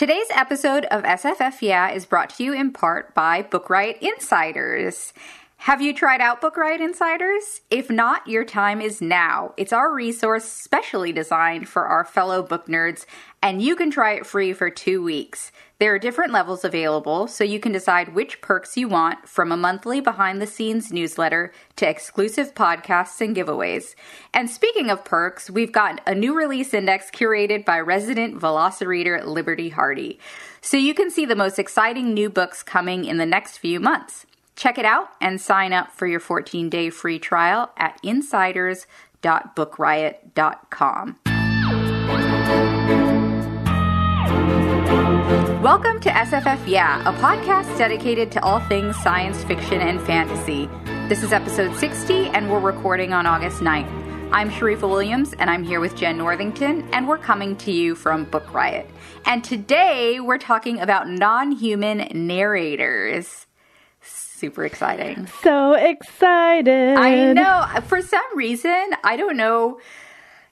Today's episode of SFF Yeah is brought to you in part by Book Riot Insiders. Have you tried out Book Riot Insiders? If not, your time is now. It's our resource specially designed for our fellow book nerds, and you can try it free for two weeks. There are different levels available, so you can decide which perks you want from a monthly behind the scenes newsletter to exclusive podcasts and giveaways. And speaking of perks, we've got a new release index curated by resident Velocireader Liberty Hardy. So you can see the most exciting new books coming in the next few months. Check it out and sign up for your 14 day free trial at insiders.bookriot.com. Welcome to SFF Yeah, a podcast dedicated to all things science fiction and fantasy. This is episode 60, and we're recording on August 9th. I'm Sharifa Williams, and I'm here with Jen Northington, and we're coming to you from Book Riot. And today we're talking about non human narrators super exciting. So excited. I know. For some reason, I don't know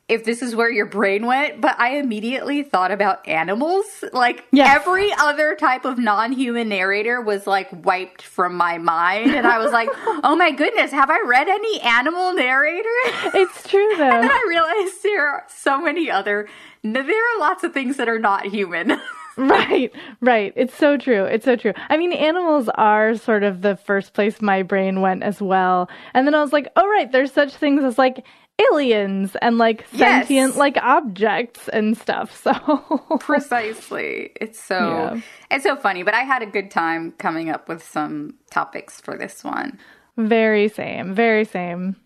if this is where your brain went, but I immediately thought about animals. Like yes. every other type of non human narrator was like wiped from my mind. And I was like, oh my goodness, have I read any animal narrators? It's true though. And then I realized there are so many other, there are lots of things that are not human. right, right. It's so true. It's so true. I mean, animals are sort of the first place my brain went as well. And then I was like, oh, right, there's such things as like aliens and like sentient yes. like objects and stuff. So precisely. It's so yeah. it's so funny, but I had a good time coming up with some topics for this one. Very same. Very same.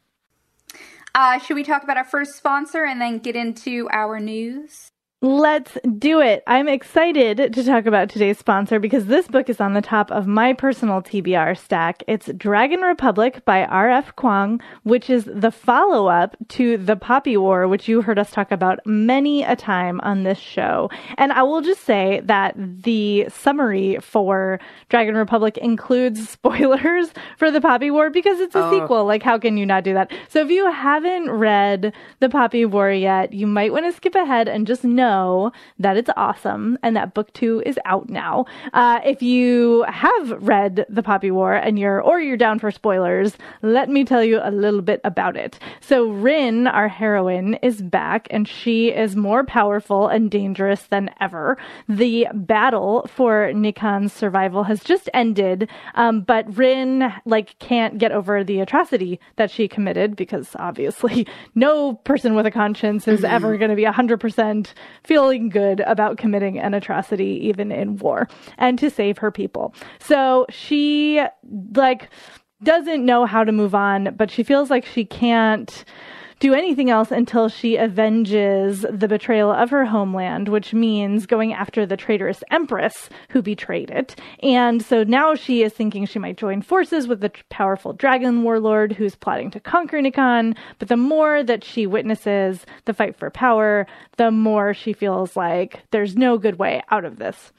Uh, should we talk about our first sponsor and then get into our news? Let's do it. I'm excited to talk about today's sponsor because this book is on the top of my personal TBR stack. It's Dragon Republic by R.F. Kuang, which is the follow up to The Poppy War, which you heard us talk about many a time on this show. And I will just say that the summary for Dragon Republic includes spoilers for The Poppy War because it's a oh. sequel. Like, how can you not do that? So if you haven't read The Poppy War yet, you might want to skip ahead and just know know that it's awesome and that book two is out now. Uh, if you have read The Poppy War and you're, or you're down for spoilers, let me tell you a little bit about it. So Rin, our heroine, is back and she is more powerful and dangerous than ever. The battle for Nikan's survival has just ended, um, but Rin, like, can't get over the atrocity that she committed because obviously no person with a conscience is mm-hmm. ever going to be 100% feeling good about committing an atrocity even in war and to save her people. So she like doesn't know how to move on, but she feels like she can't do anything else until she avenges the betrayal of her homeland, which means going after the traitorous empress who betrayed it. And so now she is thinking she might join forces with the powerful dragon warlord who's plotting to conquer Nikan. But the more that she witnesses the fight for power, the more she feels like there's no good way out of this.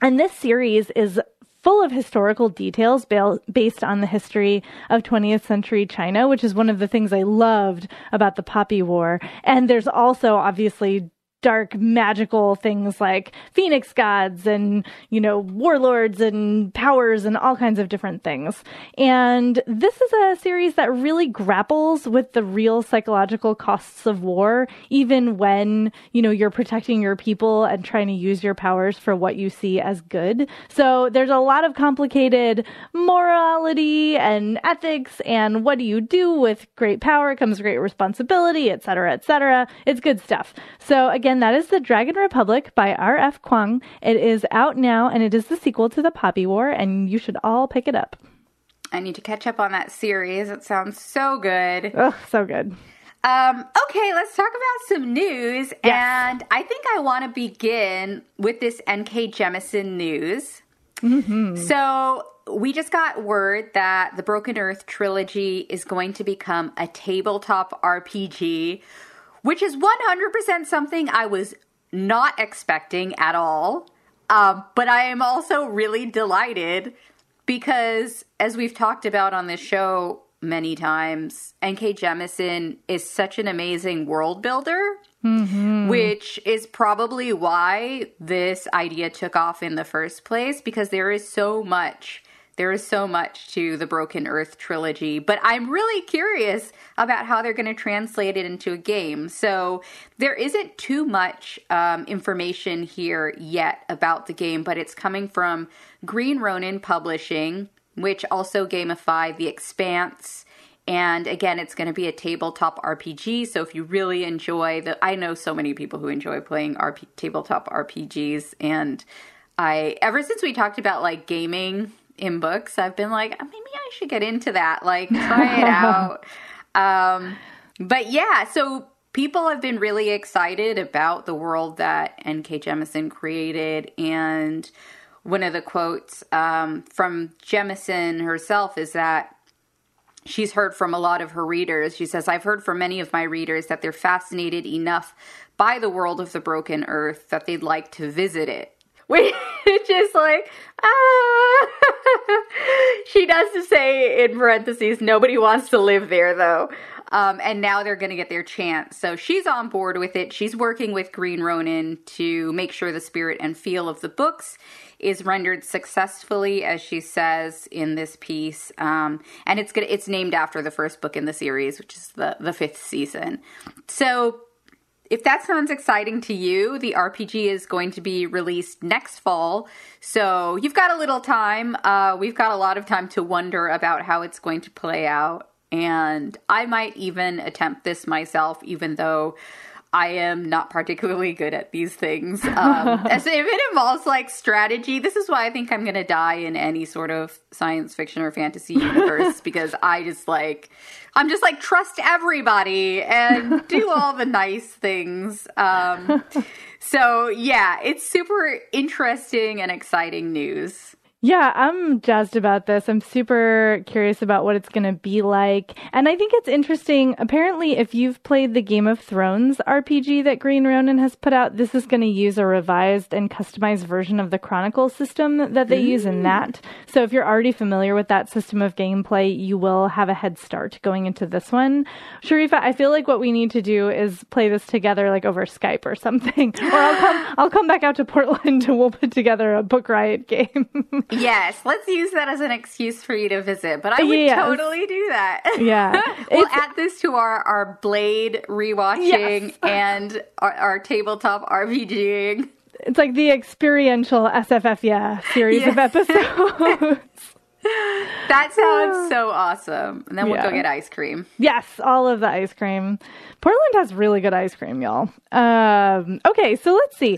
And this series is full of historical details based on the history of 20th century China, which is one of the things I loved about the Poppy War. And there's also obviously dark magical things like phoenix gods and you know warlords and powers and all kinds of different things. And this is a series that really grapples with the real psychological costs of war even when you know you're protecting your people and trying to use your powers for what you see as good. So there's a lot of complicated morality and ethics and what do you do with great power comes great responsibility etc etc it's good stuff. So again Again, that is The Dragon Republic by R.F. Kuang. It is out now and it is the sequel to The Poppy War, and you should all pick it up. I need to catch up on that series. It sounds so good. Oh, so good. Um, okay, let's talk about some news. Yes. And I think I want to begin with this N.K. Jemisin news. Mm-hmm. So we just got word that the Broken Earth trilogy is going to become a tabletop RPG, which is 100% something I was not expecting at all. Um, but I am also really delighted because, as we've talked about on this show many times, N.K. Jemisin is such an amazing world builder. Mm-hmm. Which is probably why this idea took off in the first place because there is so much there is so much to the Broken Earth trilogy, but I'm really curious about how they're going to translate it into a game. So there isn't too much um, information here yet about the game, but it's coming from Green Ronin Publishing, which also gamified The Expanse. And again, it's going to be a tabletop RPG. So if you really enjoy the, I know so many people who enjoy playing RP, tabletop RPGs, and I ever since we talked about like gaming in books, I've been like, maybe I should get into that, like try it out. Um, but yeah, so people have been really excited about the world that N.K. Jemisin created. And one of the quotes um, from Jemisin herself is that she's heard from a lot of her readers. She says, I've heard from many of my readers that they're fascinated enough by the world of the broken earth that they'd like to visit it. Which is like, ah. she does to say in parentheses, nobody wants to live there though. Um, and now they're going to get their chance. So she's on board with it. She's working with Green Ronin to make sure the spirit and feel of the books is rendered successfully, as she says in this piece. Um, and it's gonna, it's named after the first book in the series, which is the the fifth season. So if that sounds exciting to you, the RPG is going to be released next fall. So you've got a little time. Uh, we've got a lot of time to wonder about how it's going to play out. And I might even attempt this myself, even though I am not particularly good at these things. Um, as if it involves like strategy, this is why I think I'm going to die in any sort of science fiction or fantasy universe because I just like, I'm just like, trust everybody and do all the nice things. Um, so, yeah, it's super interesting and exciting news. Yeah, I'm jazzed about this. I'm super curious about what it's going to be like. And I think it's interesting. Apparently, if you've played the Game of Thrones RPG that Green Ronin has put out, this is going to use a revised and customized version of the Chronicle system that they mm. use in that. So if you're already familiar with that system of gameplay, you will have a head start going into this one. Sharifa, I feel like what we need to do is play this together like over Skype or something. or I'll come I'll come back out to Portland and we'll put together a Book Riot game. Yes, let's use that as an excuse for you to visit. But I would yes. totally do that. Yeah, we'll add this to our our Blade rewatching yes. and our, our, tabletop RPGing. It's like the experiential SFF yeah series yes. of episodes. that sounds so awesome. And then we'll yeah. go get ice cream. Yes, all of the ice cream. Portland has really good ice cream, y'all. Um, okay, so let's see.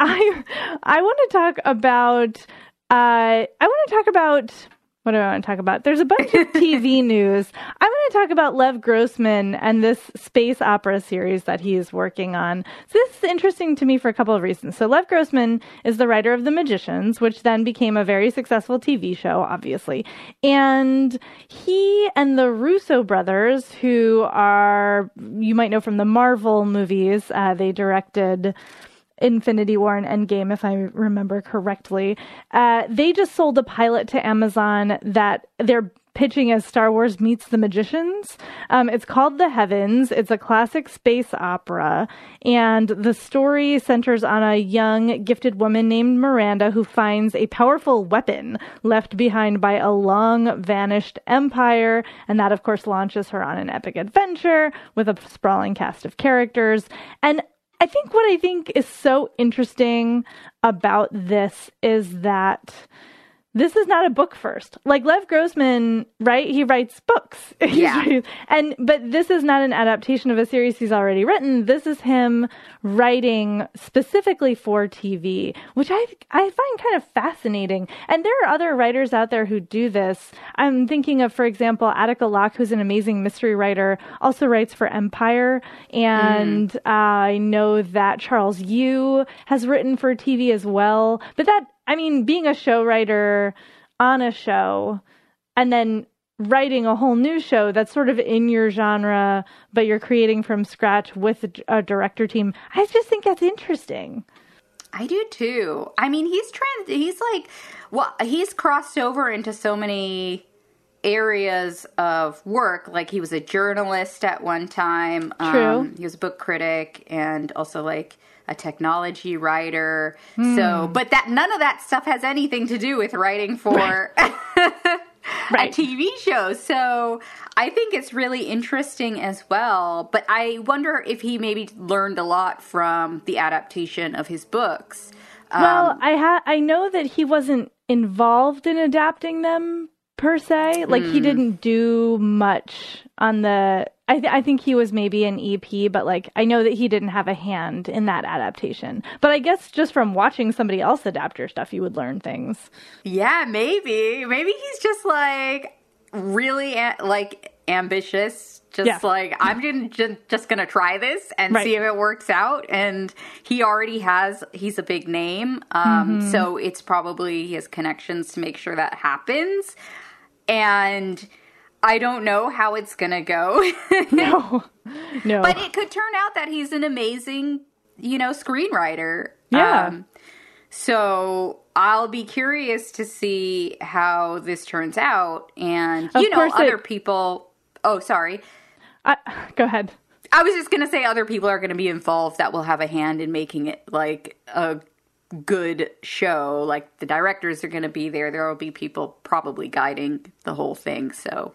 I I want to talk about uh, I want to talk about what do I want to talk about? There's a bunch of TV news. I want to talk about Lev Grossman and this space opera series that he is working on. So this is interesting to me for a couple of reasons. So Lev Grossman is the writer of The Magicians, which then became a very successful TV show, obviously. And he and the Russo brothers, who are, you might know from the Marvel movies, uh, they directed Infinity War and Endgame, if I remember correctly. Uh, they just sold a pilot to Amazon that they're pitching as Star Wars meets the Magicians. Um, it's called The Heavens. It's a classic space opera, and the story centers on a young, gifted woman named Miranda who finds a powerful weapon left behind by a long vanished empire, and that, of course, launches her on an epic adventure with a sprawling cast of characters. And I think what I think is so interesting about this is that this is not a book first. Like Lev Grossman, right? He writes books. Yeah. and but this is not an adaptation of a series he's already written. This is him writing specifically for TV, which I I find kind of fascinating. And there are other writers out there who do this. I'm thinking of, for example, Attica Locke, who's an amazing mystery writer, also writes for Empire. And mm. uh, I know that Charles Yu has written for TV as well. But that I mean, being a show writer on a show and then writing a whole new show that's sort of in your genre, but you're creating from scratch with a, director team, I just think that's interesting. I do too. I mean, he's trying. He's like, well, he's crossed over into so many areas of work. Like he was a journalist at one time. True. Um, he was a book critic and also like a technology writer. Mm. So, but that none of that stuff has anything to do with writing for right. right. a TV show. So, I think it's really interesting as well. But I wonder if he maybe learned a lot from the adaptation of his books. Well, um, I ha- I know that he wasn't involved in adapting them per se. Like mm. he hmm. didn't do much on the. I, th- I think he was maybe an EP, but like I know that he didn't have a hand in that adaptation. But I guess just from watching somebody else adapt your stuff, you would learn things. Yeah, maybe. Maybe he's just like really like ambitious just yeah. like i'm just, just gonna try this and right. see if it works out and he already has he's a big name um, mm-hmm. so it's probably his connections to make sure that happens and I don't know how it's gonna go. no, no. But it could turn out that he's an amazing, you know, screenwriter. Yeah. Um, so I'll be curious to see how this turns out, and of you know, other it, people. Oh, sorry. Uh, go ahead. I was just gonna say other people are gonna be involved that will have a hand in making it like a good show. Like the directors are going to be there. There will be people probably guiding the whole thing. So.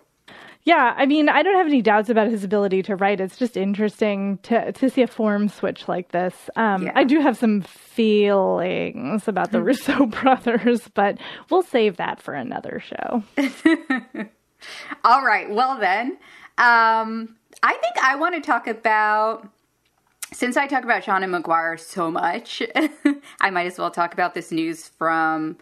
Yeah, I mean, I don't have any doubts about his ability to write. It's just interesting to to see a form switch like this. Um, yeah. I do have some feelings about the Russo brothers, but we'll save that for another show. All right. Well, then, um, I think I want to talk about since I talk about Seanan McGuire so much, I might as well talk about this news from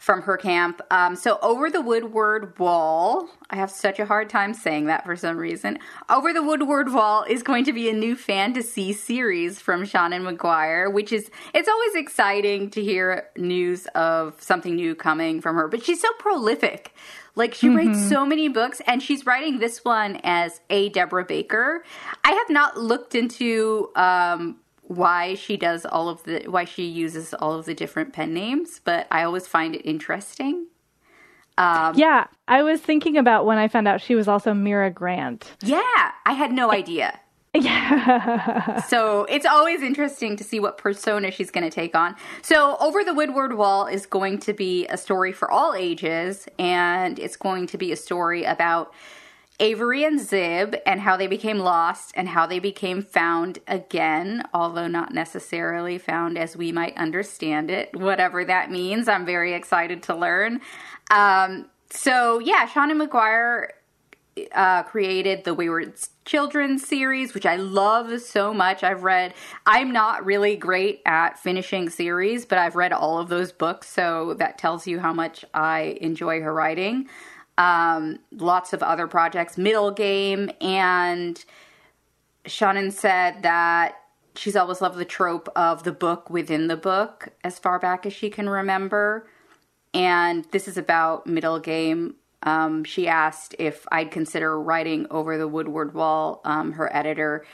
from her camp. Um, so over the Woodward Wall, I have such a hard time saying that for some reason. Over the Woodward Wall is going to be a new fantasy series from Seanan McGuire, which is it's always exciting to hear news of something new coming from her. But she's so prolific. Like she mm-hmm. writes so many books, and she's writing this one as a Deborah Baker. I have not looked into um, why she does all of the why she uses all of the different pen names, but I always find it interesting. Um, yeah, I was thinking about when I found out she was also Mira Grant. Yeah, I had no idea. Yeah. so it's always interesting to see what persona she's going to take on. So, Over the Woodward Wall is going to be a story for all ages, and it's going to be a story about Avery and Zib and how they became lost and how they became found again, although not necessarily found as we might understand it, whatever that means. I'm very excited to learn. Um, so, yeah, Seanan McGuire uh, created the Wayward Children series, which I love so much. I've read, I'm not really great at finishing series, but I've read all of those books, so that tells you how much I enjoy her writing. Um, lots of other projects, Middlegame, and Seanan said that she's always loved the trope of the book within the book as far back as she can remember. And this is about Middlegame, um, she asked if I'd consider writing over the Woodward Wall, um, her editor,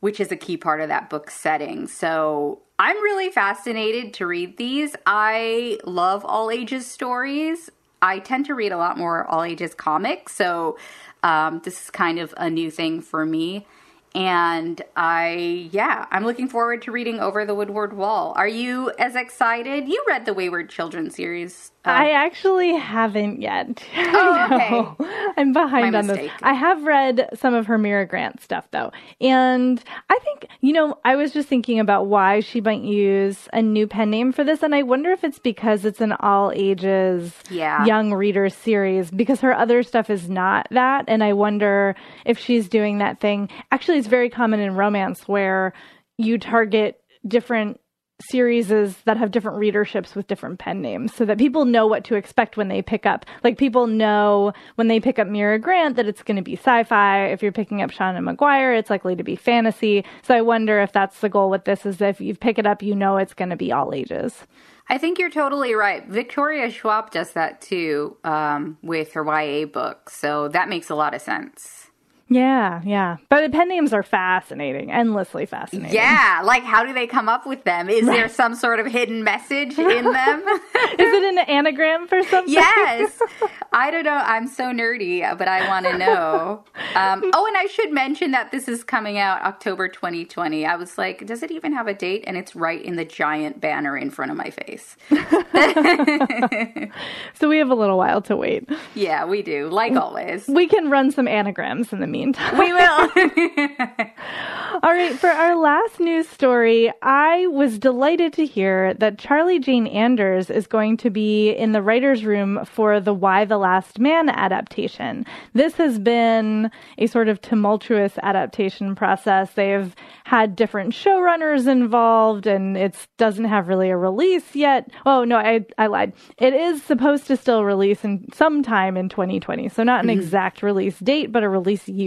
which is a key part of that book setting. So I'm really fascinated to read these. I love all ages stories. I tend to read a lot more all ages comics, so um, this is kind of a new thing for me. And I, yeah, I'm looking forward to reading Over the Woodward Wall. Are you as excited? You read the Wayward Children series. Uh, I actually haven't yet. Oh, okay. I'm behind My on mistake. this. I have read some of her Mira Grant stuff though. And I think, you know, I was just thinking about why she might use a new pen name for this. And I wonder if it's because it's an all ages Yeah. young reader series because her other stuff is not that. And I wonder if she's doing that thing. Actually, it's very common in romance where you target different series that have different readerships with different pen names so that people know what to expect when they pick up. Like people know when they pick up Mira Grant that it's going to be sci-fi. If you're picking up Seanan McGuire, it's likely to be fantasy. So I wonder if that's the goal with this is if you pick it up, you know it's going to be all ages. I think you're totally right. Victoria Schwab does that too um, with her YA books, so that makes a lot of sense. Yeah, yeah. But the pen names are fascinating, endlessly fascinating. Yeah, like how do they come up with them? Is there some sort of hidden message in them? Is it an anagram for something? yes. I don't know. I'm so nerdy, but I want to know. Um, oh, and I should mention that this is coming out October 2020. I was like, does it even have a date? And it's right in the giant banner in front of my face. So we have a little while to wait. Yeah, we do, like always. We can run some anagrams in the meantime. We will. All right, for our last news story, I was delighted to hear that Charlie Jane Anders is going to be in the writer's room for the Y the Last Man adaptation. This has been a sort of tumultuous adaptation process. They've had different showrunners involved, and it doesn't have really a release yet. Oh, no, I, I lied. It is supposed to still release in sometime in 2020, so not an mm-hmm. exact release date, but a release year.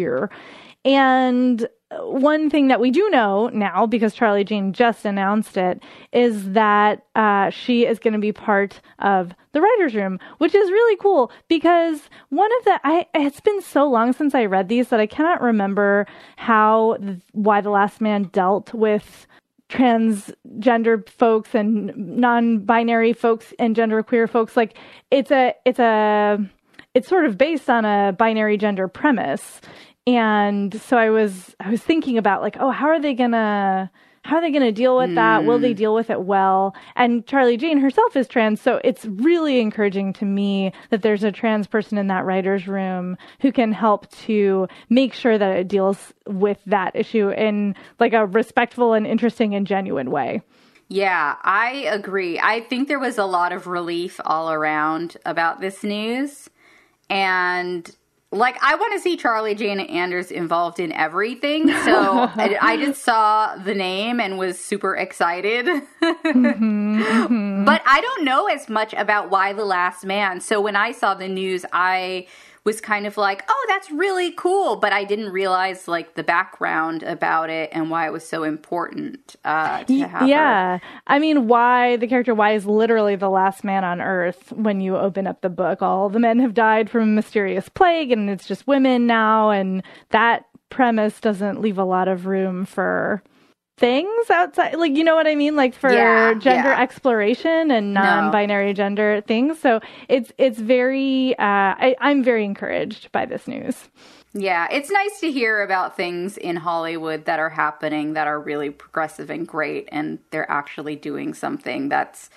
And one thing that we do know now, because Charlie Jane just announced it, is that uh, she is going to be part of the writers' room, which is really cool. Because one of the, I it's been so long since I read these that I cannot remember how Y the Last Man dealt with transgender folks and non-binary folks and genderqueer folks. Like it's a, it's a, it's sort of based on a binary gender premise. And so i was i was thinking about like oh how are they gonna how are they gonna deal with that? Will they hmm. deal with it well? And charlie jane herself is trans so it's really encouraging to me that there's a trans person in that writer's room who can help to make sure that it deals with that issue in like a respectful and interesting and genuine way. Yeah, I agree. I think there was a lot of relief all around about this news. And like I want to see Charlie Jane Anders involved in everything. So I, I just saw the name and was super excited. Mm-hmm, mm-hmm. But I don't know as much about Y the last man. So when I saw the news, I was kind of like, "Oh, that's really cool," but I didn't realize like the background about it and why it was so important uh, to have her. yeah i mean why the character Y is literally the last man on earth when you open up the book all the men have died from a mysterious plague and it's just women now and that premise doesn't leave a lot of room for things outside like you know what i mean like for Yeah, gender yeah. exploration and non-binary gender things so it's it's very uh I, i'm very encouraged by this news Yeah, it's nice to hear about things in Hollywood that are happening that are really progressive and great, and they're actually doing something that's,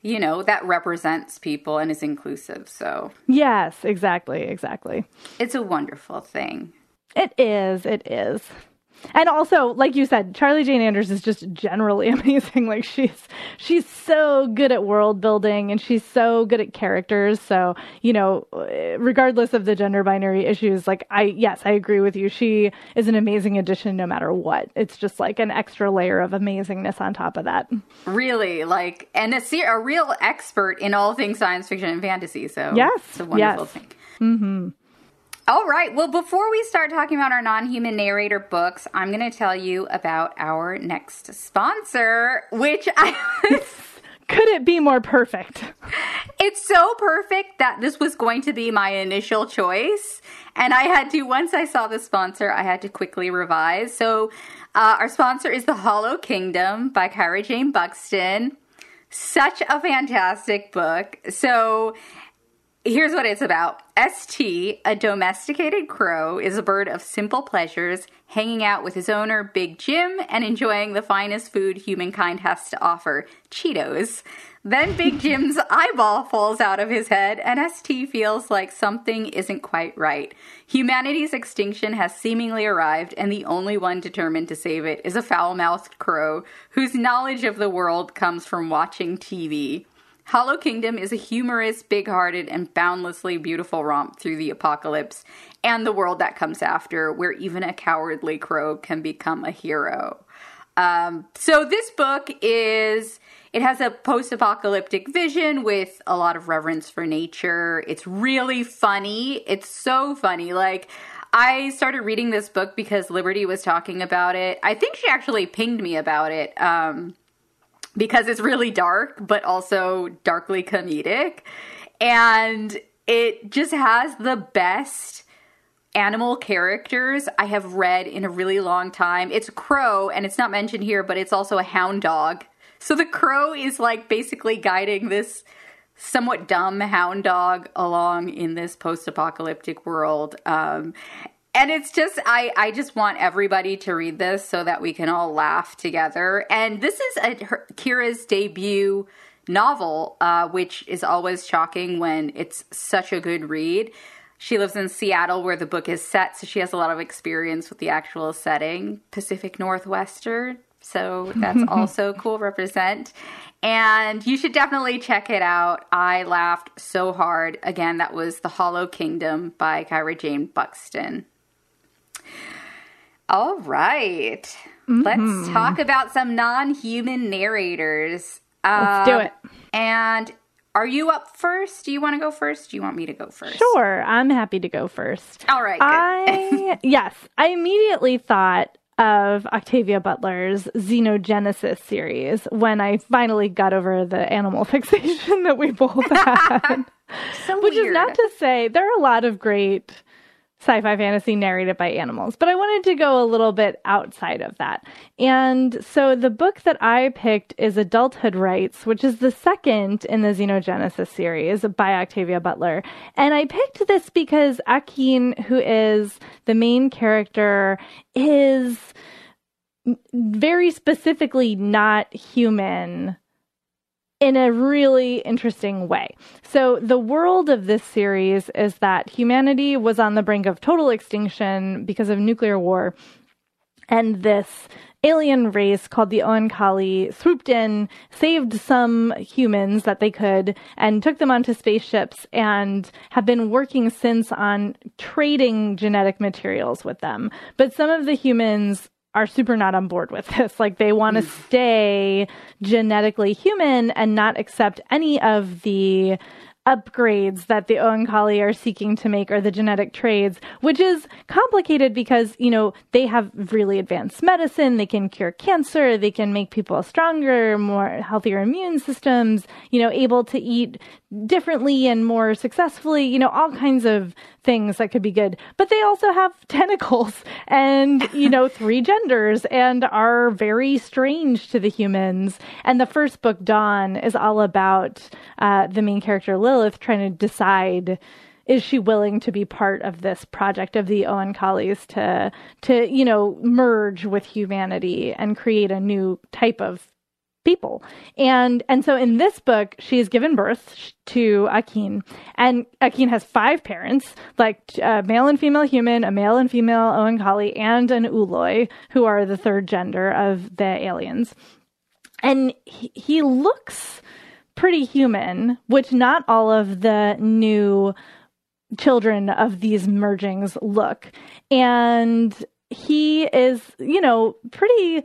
you know, that represents people and is inclusive. So yes exactly exactly it's a wonderful thing. It is. It is. And also, like you said, Charlie Jane Anders is just generally amazing. Like she's she's so good at world building and she's so good at characters. So, you know, regardless of the gender binary issues, like I yes, I agree with you. She is an amazing addition no matter what. It's just like an extra layer of amazingness on top of that. Really, like, and a, a real expert in all things science fiction and fantasy. So Yes, it's a wonderful yes. thing. Mm-hmm. All right. Well, before we start talking about our non-human narrator books, I'm going to tell you about our next sponsor, which I Could it be more perfect? It's so perfect that this was going to be my initial choice. And I had to, once I saw the sponsor, I had to quickly revise. So, uh, our sponsor is The Hollow Kingdom by Kira Jean Buxton. Such a fantastic book. So, Here's what it's about. ST, a domesticated crow, is a bird of simple pleasures, hanging out with his owner, Big Jim, and enjoying the finest food humankind has to offer Cheetos. Then Big Jim's eyeball falls out of his head, and ST feels like something isn't quite right. Humanity's extinction has seemingly arrived, and the only one determined to save it is a foul mouthed crow whose knowledge of the world comes from watching TV. Hollow Kingdom is a humorous, big hearted, and boundlessly beautiful romp through the apocalypse and the world that comes after, where even a cowardly crow can become a hero. Um, so, this book is. It has a post apocalyptic vision with a lot of reverence for nature. It's really funny. It's so funny. Like, I started reading this book because Liberty was talking about it. I think she actually pinged me about it. Um, because it's really dark, but also darkly comedic. And it just has the best animal characters I have read in a really long time. It's a crow, and it's not mentioned here, but it's also a hound dog. So the crow is like basically guiding this somewhat dumb hound dog along in this post apocalyptic world. Um, and it's just I I just want everybody to read this so that we can all laugh together. And this is a, her, Kira's debut novel, uh, which is always shocking when it's such a good read. She lives in Seattle, where the book is set, so she has a lot of experience with the actual setting, Pacific Northwestern. So that's also cool. Represent. And you should definitely check it out. I laughed so hard. Again, that was The Hollow Kingdom by Kira Jean Buxton. All right. mm-hmm. Let's talk about some non human narrators. Let's do um, it. And are you up first? Do you want to go first? Do you want me to go first? Sure, I'm happy to go first. All right. I yes, I immediately thought of Octavia Butler's Xenogenesis series when I finally got over the animal fixation that we both had. so Which weird. is not to say there are a lot of great sci-fi fantasy narrated by animals but i wanted to go a little bit outside of that. And so the book that i picked is adulthood rites which is the second in the xenogenesis series by octavia butler. And i picked this because akin who is the main character is very specifically not human in a really interesting way. So, the world of this series is that humanity was on the brink of total extinction because of nuclear war, and this alien race called the Oankali swooped in, saved some humans that they could, and took them onto spaceships and have been working since on trading genetic materials with them. But some of the humans are super not on board with this. Like they want to mm. stay genetically human and not accept any of the upgrades that the Oankali are seeking to make are the genetic trades, which is complicated because, you know, they have really advanced medicine. They can cure cancer. They can make people stronger, more healthier immune systems, you know, able to eat differently and more successfully, you know, all kinds of things that could be good. But they also have tentacles and, you know, three genders and are very strange to the humans. And the first book, Dawn, is all about uh, the main character, Lilith, trying to decide is she willing to be part of this project of the Oankalis to to you know merge with humanity and create a new type of people. And and so in this book, she has given birth to Akin, and Akin has five parents, like a uh, male and female human, a male and female Oankali, and an Ooloi who are the third gender of the aliens. And he, he looks pretty human, which not all of the new children of these mergings look. And he is, you know, pretty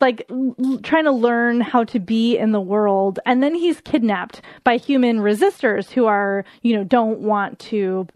like l- trying to learn how to be in the world and then he's kidnapped by human resistors who are you know don't want to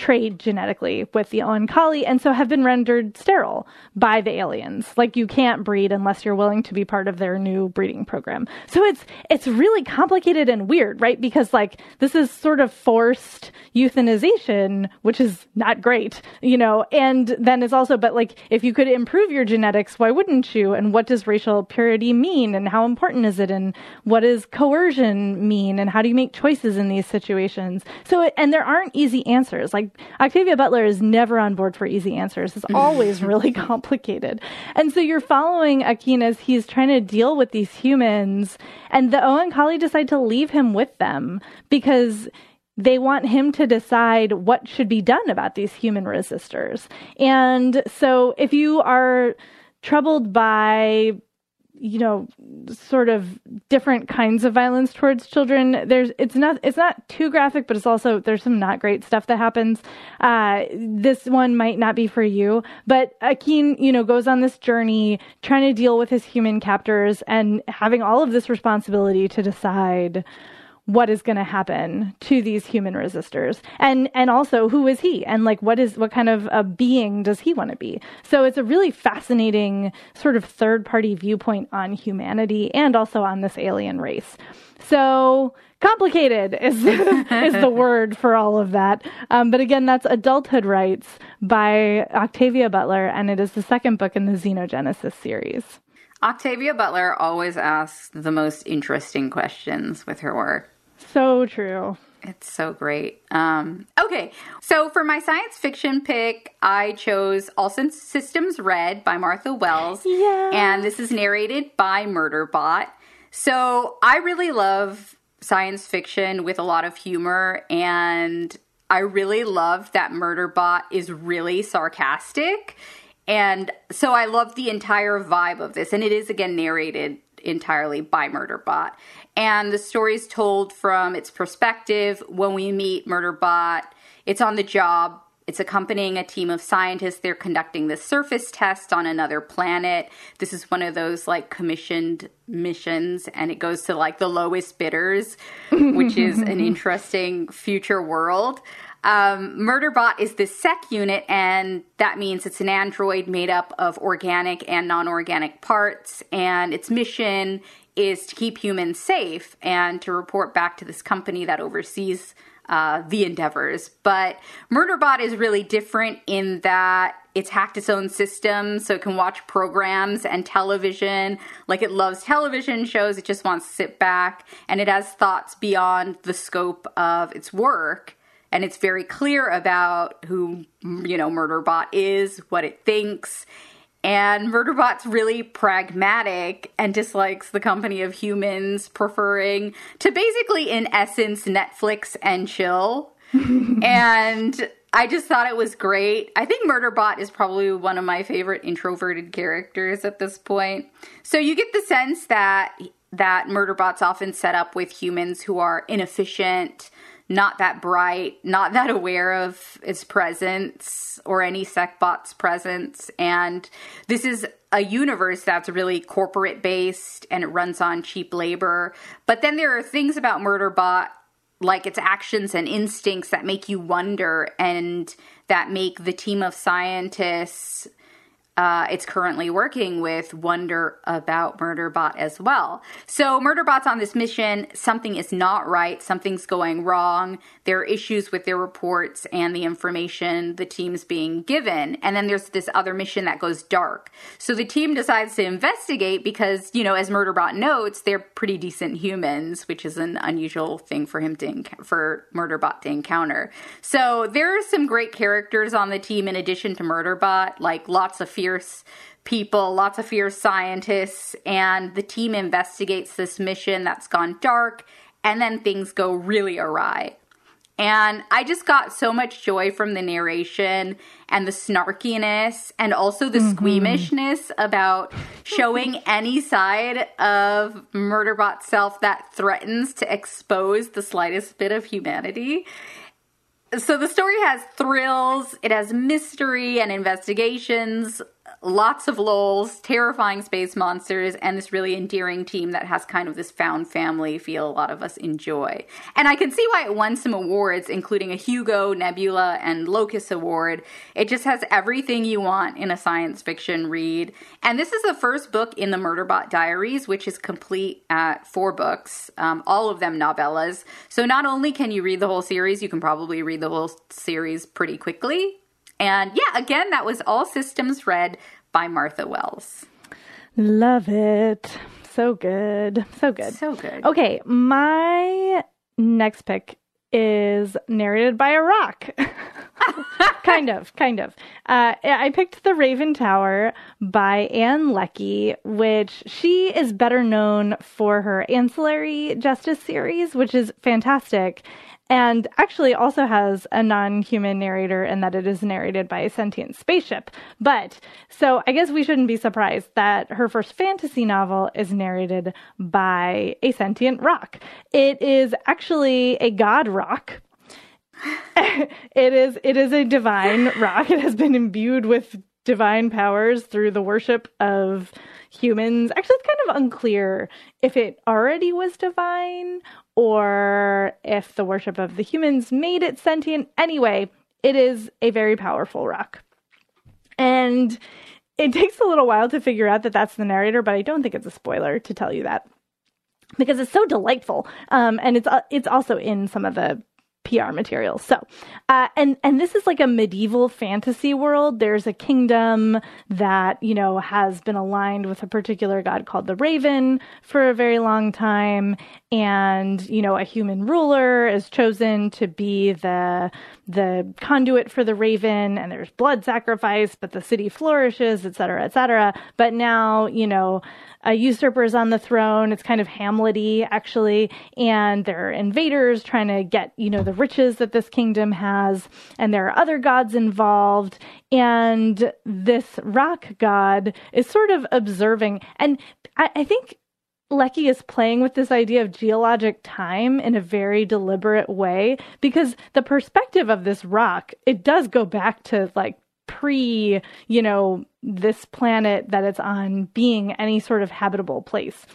trade genetically with the Oankali and so have been rendered sterile by the aliens. Like you can't breed unless you're willing to be part of their new breeding program. So it's it's really complicated and weird, right? Because like this is sort of forced euthanization, which is not great, you know, and then it's also but like if you could improve your genetics, why wouldn't you? And what does racial purity mean and how important is it and what does coercion mean and how do you make choices in these situations? So and there aren't easy answers. Like Octavia Butler is never on board for easy answers. It's always really complicated. And so you're following Akin as he's trying to deal with these humans, and the Oankali decide to leave him with them because they want him to decide what should be done about these human resistors. And so if you are troubled by you know sort of different kinds of violence towards children. There's it's not it's not too graphic but it's also there's some not great stuff that happens. Uh, this one might not be for you but akin you know goes on this journey trying to deal with his human captors and having all of this responsibility to decide what is going to happen to these human resistors? And and also who is he? And like what is what kind of a being does he want to be? So it's a really fascinating sort of third party viewpoint on humanity and also on this alien race. So complicated is is the word for all of that. Um, but again that's adulthood rites by octavia butler and it is the second book in the xenogenesis series Octavia Butler always asks the most interesting questions with her work. So true. It's so great. Um, okay, so for my science fiction pick, I chose All Systems Red by Martha Wells. Yeah. And this is narrated by Murderbot. So I really love science fiction with a lot of humor, and I really love that Murderbot is really sarcastic. And so I love the entire vibe of this. And it is, again, narrated entirely by Murderbot. And the story is told from its perspective when we meet Murderbot. It's on the job. It's accompanying a team of scientists. They're conducting the surface test on another planet. This is one of those like commissioned missions, and it goes to like the lowest bidders, which is an interesting future world. Um, Murderbot is the sec unit, and that means it's an android made up of organic and non organic parts. And its mission is to keep humans safe and to report back to this company that oversees uh, the endeavors. But Murderbot is really different in that it's hacked its own system so it can watch programs and television. Like it loves television shows, it just wants to sit back and it has thoughts beyond the scope of its work and it's very clear about who you know murderbot is what it thinks. And murderbot's really pragmatic and dislikes the company of humans preferring to basically in essence netflix and chill. And i just thought it was great. I think murderbot is probably one of my favorite introverted characters at this point. So you get the sense that that murderbot's often set up with humans who are inefficient not that bright, not that aware of its presence or any SecBot's presence. And this is a universe that's really corporate based and it runs on cheap labor. But then there are things about Murderbot, like its actions and instincts, that make you wonder and that make the team of scientists uh, it's currently working with wonder about Murderbot as well. So Murderbot's on this mission. Something is not right. Something's going wrong. There are issues with their reports and the information the team's being given. And then there's this other mission that goes dark. So the team decides to investigate because, you know, as Murderbot notes, they're pretty decent humans, which is an unusual thing for him to for Murderbot to encounter. So there are some great characters on the team in addition to Murderbot, like lots of fierce people, lots of fierce scientists, and the team investigates this mission that's gone dark, and then things go really awry. And I just got so much joy from the narration and the snarkiness and also the mm-hmm. squeamishness about showing any side of Murderbot self that threatens to expose the slightest bit of humanity so the story has thrills, it has mystery and investigations, lots of lols, terrifying space monsters, and this really endearing team that has kind of this found family feel a lot of us enjoy. And I can see why it won some awards, including a Hugo, Nebula, and Locus Award. It just has everything you want in a science fiction read. And this is the first book in the Murderbot Diaries, which is complete at four books, um, all of them novellas. So not only can you read the whole series, you can probably read the whole series pretty quickly. And yeah, again, that was All Systems Red by Martha Wells. Love it. So good. So good. So good. Okay, my next pick is narrated by a rock. kind of, kind of. Uh, I picked The Raven Tower by Ann Leckie, which she is better known for her ancillary justice series, which is fantastic and actually also has a non-human narrator in that it is narrated by a sentient spaceship. But so I guess we shouldn't be surprised that her first fantasy novel is narrated by a sentient rock. It is actually a god rock. it is it is a divine rock. It has been imbued with divine powers through the worship of humans. Actually, it's kind of unclear if it already was divine or if the worship of the humans made it sentient. Anyway, it is a very powerful rock. And it takes a little while to figure out that that's the narrator, but I don't think it's a spoiler to tell you that because it's so delightful. Um, and it's uh, it's also in some of the PR materials. So, uh, and and this is like a medieval fantasy world. There's a kingdom that you know has been aligned with a particular god called the Raven for a very long time, and you know a human ruler is chosen to be the the conduit for the Raven, and there's blood sacrifice, but the city flourishes, et cetera, et cetera. But now you know a usurper is on the throne. It's kind of Hamlety, actually, and there are invaders trying to get, you know, the riches that this kingdom has, and there are other gods involved, and this rock god is sort of observing. And I, I think Leckie is playing with this idea of geologic time in a very deliberate way because the perspective of this rock, it does go back to like pre, you know, this planet that it's on being any sort of habitable place.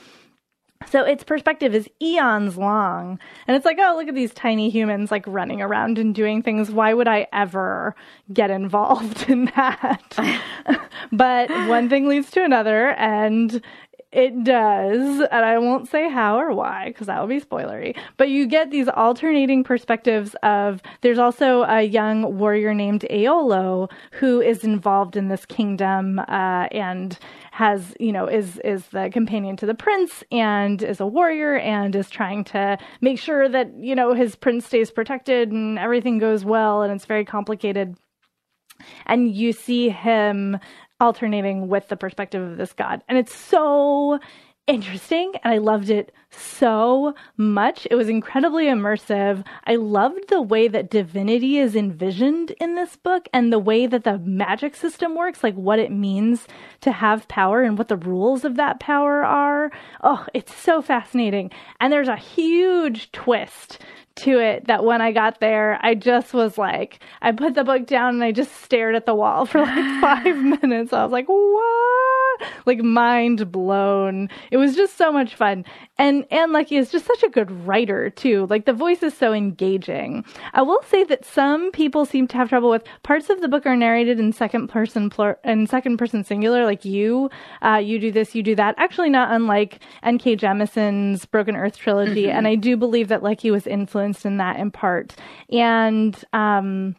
So its perspective is eons long. And it's like, oh, look at these tiny humans like running around and doing things. Why would I ever get involved in that? but one thing leads to another. And it does, and I won't say how or why because that would be spoilery. But you get these alternating perspectives of there's also a young warrior named Eolo who is involved in this kingdom uh, and has you know is is the companion to the prince and is a warrior and is trying to make sure that you know his prince stays protected and everything goes well and it's very complicated and you see him alternating with the perspective of this god. And it's so interesting and I loved it so much. It was incredibly immersive. I loved the way that divinity is envisioned in this book and the way that the magic system works, like what it means to have power and what the rules of that power are. Oh, it's so fascinating. And there's a huge twist to it that when I got there, I just was like, I put the book down and I just stared at the wall for like five minutes. I was like, what? Like mind blown. It was just so much fun. And Ann Leckie is just such a good writer too. Like the voice is so engaging. I will say that some people seem to have trouble with parts of the book are narrated in second person plur- in second person singular, like you, uh, you do this, you do that. Actually, not unlike N.K. Jemisin's Broken Earth trilogy. Mm-hmm. And I do believe that Leckie was influenced in that in part. And um,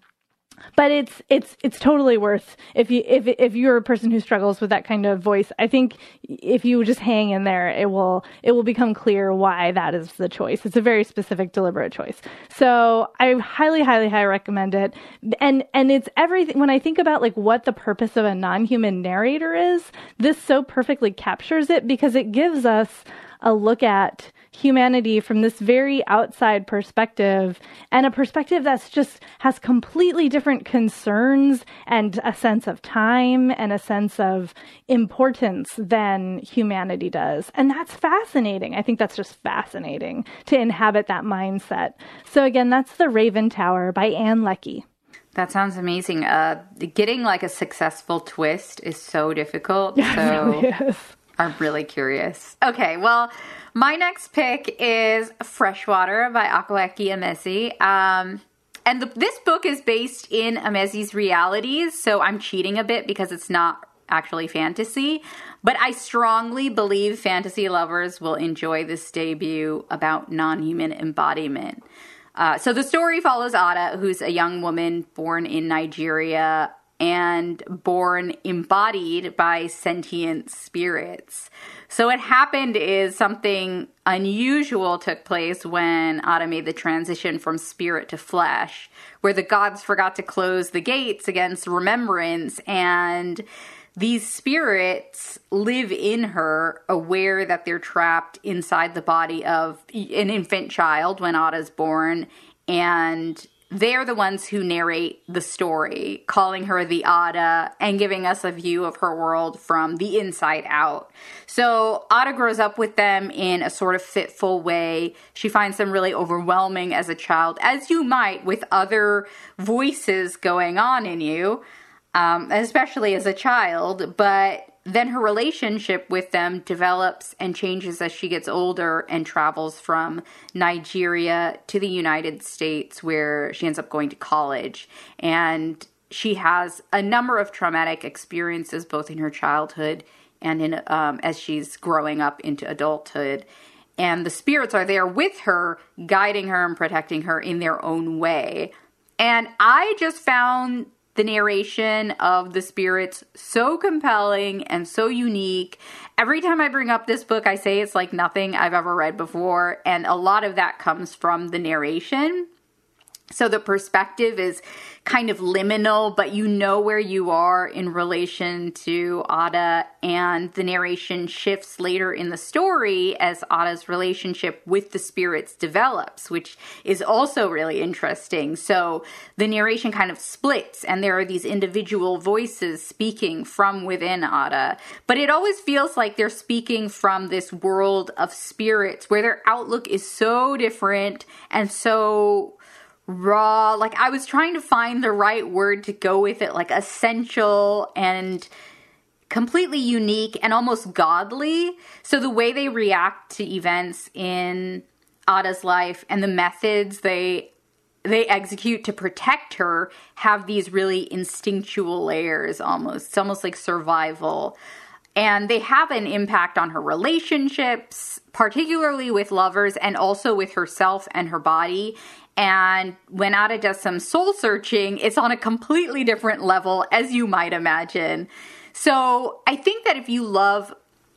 but it's it's it's totally worth if you if if you're a person who struggles with that kind of voice i think if you just hang in there it will it will become clear why that is the choice. It's a very specific deliberate choice. So i highly highly highly recommend it. And and it's everything when i think about like what the purpose of a non-human narrator is this so perfectly captures it because it gives us a look at humanity from this very outside perspective and a perspective that's just has completely different concerns and a sense of time and a sense of importance than humanity does. And that's fascinating. I think that's just fascinating to inhabit that mindset. So again, that's The Raven Tower by Ann Leckie. That sounds amazing. Uh, getting like a successful twist is so difficult. Yeah, so it really is. I'm really curious. Okay, well, my next pick is Freshwater by Akwaeke Emezi. Um, and the, this book is based in Emezi's realities, so I'm cheating a bit because it's not actually fantasy. But I strongly believe fantasy lovers will enjoy this debut about non human embodiment. Uh, so the story follows Ada, who's a young woman born in Nigeria and born embodied by sentient spirits. So what happened is something unusual took place when Ada made the transition from spirit to flesh, where the gods forgot to close the gates against remembrance and these spirits live in her, aware that they're trapped inside the body of an infant child when Ada's born, and they're the ones who narrate the story, calling her the Ada and giving us a view of her world from the inside out. So Ada grows up with them in a sort of fitful way. She finds them really overwhelming as a child, as you might with other voices going on in you um, especially as a child, but then her relationship with them develops and changes as she gets older and travels from Nigeria to the United States, where she ends up going to college. And she has a number of traumatic experiences, both in her childhood and in um, as she's growing up into adulthood. And the spirits are there with her, guiding her and protecting her in their own way. And I just found the narration of the spirits so compelling and so unique. Every time I bring up this book, I say it's like nothing I've ever read before, and a lot of that comes from the narration. So the perspective is kind of liminal, but you know where you are in relation to Ada, and the narration shifts later in the story as Ada's relationship with the spirits develops, which is also really interesting. So the narration kind of splits, and there are these individual voices speaking from within Ada, but it always feels like they're speaking from this world of spirits where their outlook is so different and so raw. Like I was trying to find the right word to go with it, like essential and completely unique and almost godly. So the way they react to events in Ada's life and the methods they they execute to protect her have these really instinctual layers almost. It's almost like survival. And they have an impact on her relationships, particularly with lovers and also with herself and her body. And when Ada does some soul searching, it's on a completely different level, as you might imagine. So I think that if you love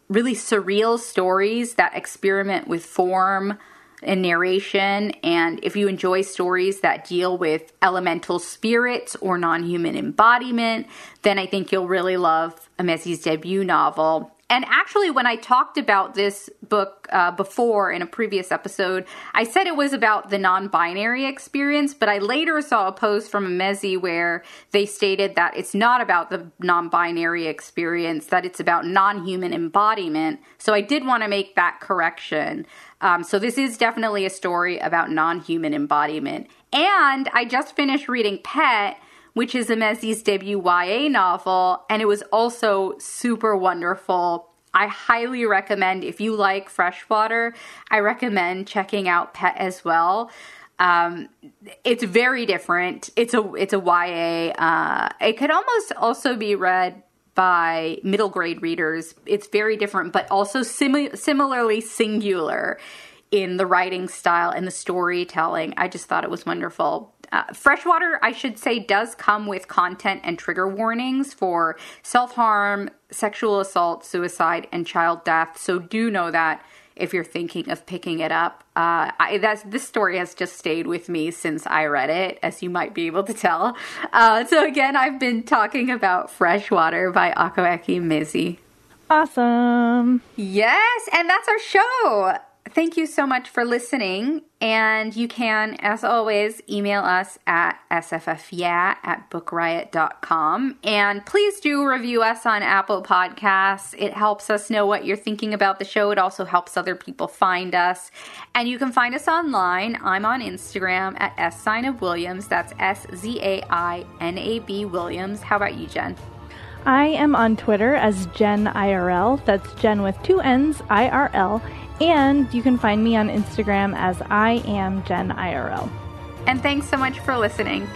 really surreal stories that experiment with form and narration, and if you enjoy stories that deal with elemental spirits or non human embodiment, then I think you'll really love Emezi's debut novel. And actually, when I talked about this book uh, before in a previous episode, I said it was about the non binary experience, but I later saw a post from Emezi where they stated that it's not about the non binary experience, that it's about non human embodiment. So I did want to make that correction. Um, so this is definitely a story about non human embodiment. And I just finished reading Pet which is Emezi's debut YA novel, and it was also super wonderful. I highly recommend if you like freshwater, I recommend checking out Pet as well. Um, it's very different. It's a it's a YA. Uh, it could almost also be read by middle grade readers. It's very different, but also sim- similarly singular in the writing style and the storytelling. I just thought it was wonderful. Uh, freshwater, I should say, does come with content and trigger warnings for self harm, sexual assault, suicide, and child death. So do know that if you're thinking of picking it up. Uh, I, that's this story has just stayed with me since I read it, as you might be able to tell. Uh, so again, I've been talking about Freshwater by Akwaeke Emezi. Awesome. Yes, and that's our show. Thank you so much for listening. And you can, as always, email us at sffyeah at bookriot.com. And please do review us on Apple Podcasts. It helps us know what you're thinking about the show. It also helps other people find us. And you can find us online. I'm on Instagram at S sign of Williams. That's S Z A I N A B Williams. How about you, Jen? I am on Twitter as Jen IRL. That's Jen with two N's, IRL. And you can find me on Instagram as I am Jen IRL. And thanks so much for listening.